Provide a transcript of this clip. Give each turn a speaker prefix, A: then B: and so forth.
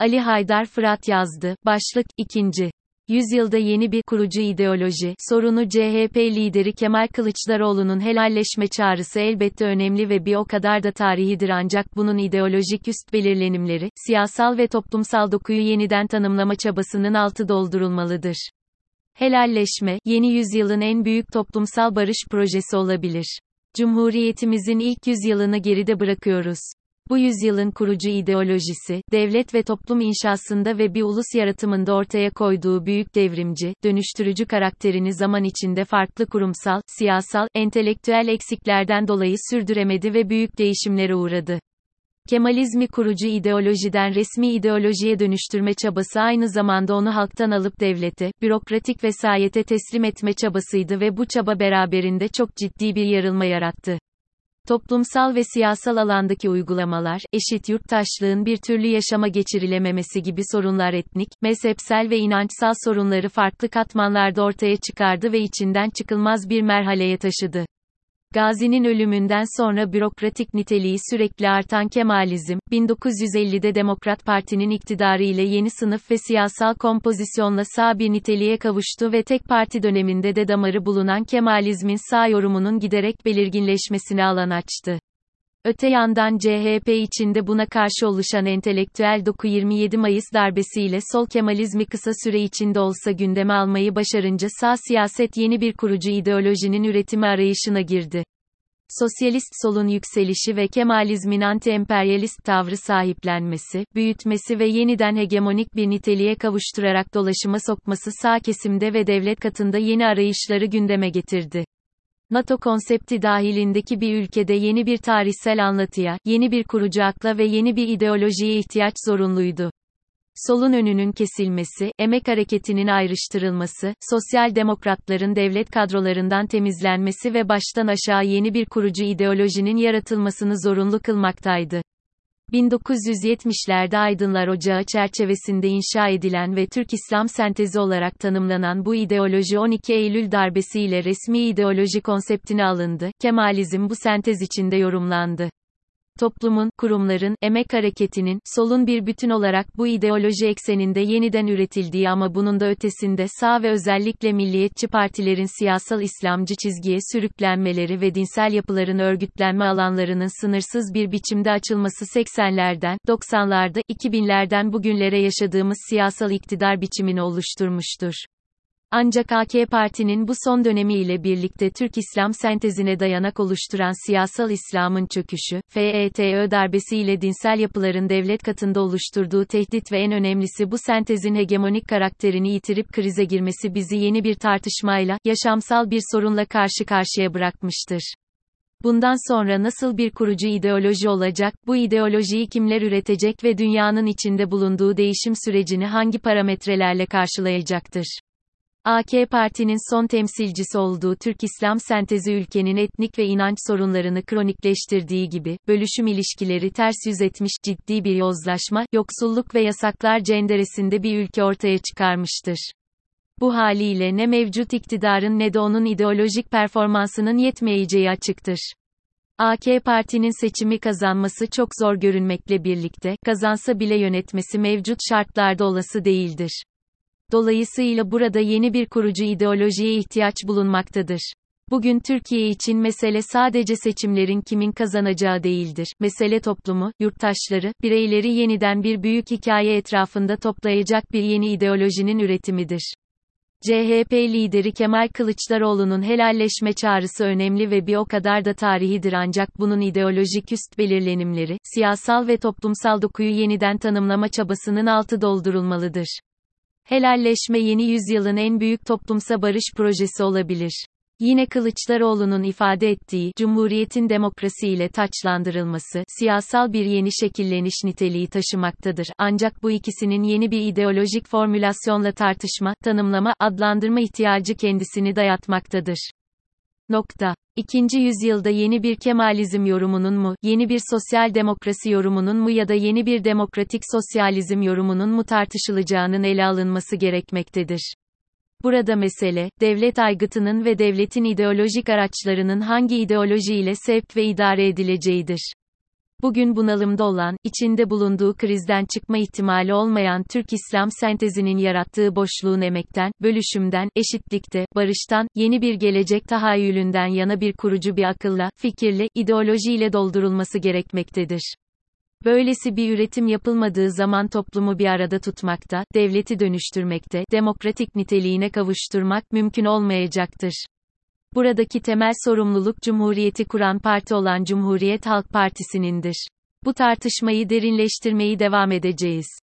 A: Ali Haydar Fırat yazdı. Başlık 2. Yüzyılda yeni bir kurucu ideoloji sorunu CHP lideri Kemal Kılıçdaroğlu'nun helalleşme çağrısı elbette önemli ve bir o kadar da tarihidir ancak bunun ideolojik üst belirlenimleri, siyasal ve toplumsal dokuyu yeniden tanımlama çabasının altı doldurulmalıdır. Helalleşme, yeni yüzyılın en büyük toplumsal barış projesi olabilir. Cumhuriyetimizin ilk yüzyılını geride bırakıyoruz. Bu yüzyılın kurucu ideolojisi, devlet ve toplum inşasında ve bir ulus yaratımında ortaya koyduğu büyük devrimci, dönüştürücü karakterini zaman içinde farklı kurumsal, siyasal, entelektüel eksiklerden dolayı sürdüremedi ve büyük değişimlere uğradı. Kemalizmi kurucu ideolojiden resmi ideolojiye dönüştürme çabası aynı zamanda onu halktan alıp devlete, bürokratik vesayete teslim etme çabasıydı ve bu çaba beraberinde çok ciddi bir yarılma yarattı. Toplumsal ve siyasal alandaki uygulamalar, eşit yurttaşlığın bir türlü yaşama geçirilememesi gibi sorunlar etnik, mezhepsel ve inançsal sorunları farklı katmanlarda ortaya çıkardı ve içinden çıkılmaz bir merhaleye taşıdı. Gazi'nin ölümünden sonra bürokratik niteliği sürekli artan Kemalizm, 1950'de Demokrat Parti'nin iktidarı ile yeni sınıf ve siyasal kompozisyonla sağ bir niteliğe kavuştu ve tek parti döneminde de damarı bulunan Kemalizmin sağ yorumunun giderek belirginleşmesine alan açtı. Öte yandan CHP içinde buna karşı oluşan entelektüel doku 27 Mayıs darbesiyle sol Kemalizmi kısa süre içinde olsa gündeme almayı başarınca sağ siyaset yeni bir kurucu ideolojinin üretimi arayışına girdi. Sosyalist solun yükselişi ve Kemalizmin anti-emperyalist tavrı sahiplenmesi, büyütmesi ve yeniden hegemonik bir niteliğe kavuşturarak dolaşıma sokması sağ kesimde ve devlet katında yeni arayışları gündeme getirdi. NATO konsepti dahilindeki bir ülkede yeni bir tarihsel anlatıya, yeni bir kurucu akla ve yeni bir ideolojiye ihtiyaç zorunluydu. Solun önünün kesilmesi, emek hareketinin ayrıştırılması, sosyal demokratların devlet kadrolarından temizlenmesi ve baştan aşağı yeni bir kurucu ideolojinin yaratılmasını zorunlu kılmaktaydı. 1970'lerde Aydınlar Ocağı çerçevesinde inşa edilen ve Türk İslam sentezi olarak tanımlanan bu ideoloji 12 Eylül darbesiyle resmi ideoloji konseptine alındı. Kemalizm bu sentez içinde yorumlandı toplumun, kurumların, emek hareketinin, solun bir bütün olarak bu ideoloji ekseninde yeniden üretildiği ama bunun da ötesinde sağ ve özellikle milliyetçi partilerin siyasal İslamcı çizgiye sürüklenmeleri ve dinsel yapıların örgütlenme alanlarının sınırsız bir biçimde açılması 80'lerden, 90'larda, 2000'lerden bugünlere yaşadığımız siyasal iktidar biçimini oluşturmuştur. Ancak AK Parti'nin bu son dönemiyle birlikte Türk İslam sentezine dayanak oluşturan siyasal İslam'ın çöküşü, FETÖ darbesiyle dinsel yapıların devlet katında oluşturduğu tehdit ve en önemlisi bu sentezin hegemonik karakterini yitirip krize girmesi bizi yeni bir tartışmayla, yaşamsal bir sorunla karşı karşıya bırakmıştır. Bundan sonra nasıl bir kurucu ideoloji olacak, bu ideolojiyi kimler üretecek ve dünyanın içinde bulunduğu değişim sürecini hangi parametrelerle karşılayacaktır? AK Parti'nin son temsilcisi olduğu Türk İslam sentezi ülkenin etnik ve inanç sorunlarını kronikleştirdiği gibi, bölüşüm ilişkileri ters yüz etmiş, ciddi bir yozlaşma, yoksulluk ve yasaklar cenderesinde bir ülke ortaya çıkarmıştır. Bu haliyle ne mevcut iktidarın ne de onun ideolojik performansının yetmeyeceği açıktır. AK Parti'nin seçimi kazanması çok zor görünmekle birlikte, kazansa bile yönetmesi mevcut şartlarda olası değildir. Dolayısıyla burada yeni bir kurucu ideolojiye ihtiyaç bulunmaktadır. Bugün Türkiye için mesele sadece seçimlerin kimin kazanacağı değildir. Mesele toplumu, yurttaşları, bireyleri yeniden bir büyük hikaye etrafında toplayacak bir yeni ideolojinin üretimidir. CHP lideri Kemal Kılıçdaroğlu'nun helalleşme çağrısı önemli ve bir o kadar da tarihidir ancak bunun ideolojik üst belirlenimleri, siyasal ve toplumsal dokuyu yeniden tanımlama çabasının altı doldurulmalıdır. Helalleşme yeni yüzyılın en büyük toplumsa barış projesi olabilir. Yine Kılıçdaroğlu'nun ifade ettiği, Cumhuriyet'in demokrasiyle taçlandırılması, siyasal bir yeni şekilleniş niteliği taşımaktadır. Ancak bu ikisinin yeni bir ideolojik formülasyonla tartışma, tanımlama, adlandırma ihtiyacı kendisini dayatmaktadır. Nokta. İkinci yüzyılda yeni bir Kemalizm yorumunun mu, yeni bir sosyal demokrasi yorumunun mu ya da yeni bir demokratik sosyalizm yorumunun mu tartışılacağının ele alınması gerekmektedir. Burada mesele, devlet aygıtının ve devletin ideolojik araçlarının hangi ideolojiyle sevk ve idare edileceğidir. Bugün bunalımda olan, içinde bulunduğu krizden çıkma ihtimali olmayan Türk İslam sentezinin yarattığı boşluğun emekten, bölüşümden, eşitlikte, barıştan, yeni bir gelecek tahayyülünden yana bir kurucu bir akılla, fikirle, ideolojiyle doldurulması gerekmektedir. Böylesi bir üretim yapılmadığı zaman toplumu bir arada tutmakta, devleti dönüştürmekte, demokratik niteliğine kavuşturmak mümkün olmayacaktır. Buradaki temel sorumluluk Cumhuriyeti kuran parti olan Cumhuriyet Halk Partisi'nindir. Bu tartışmayı derinleştirmeyi devam edeceğiz.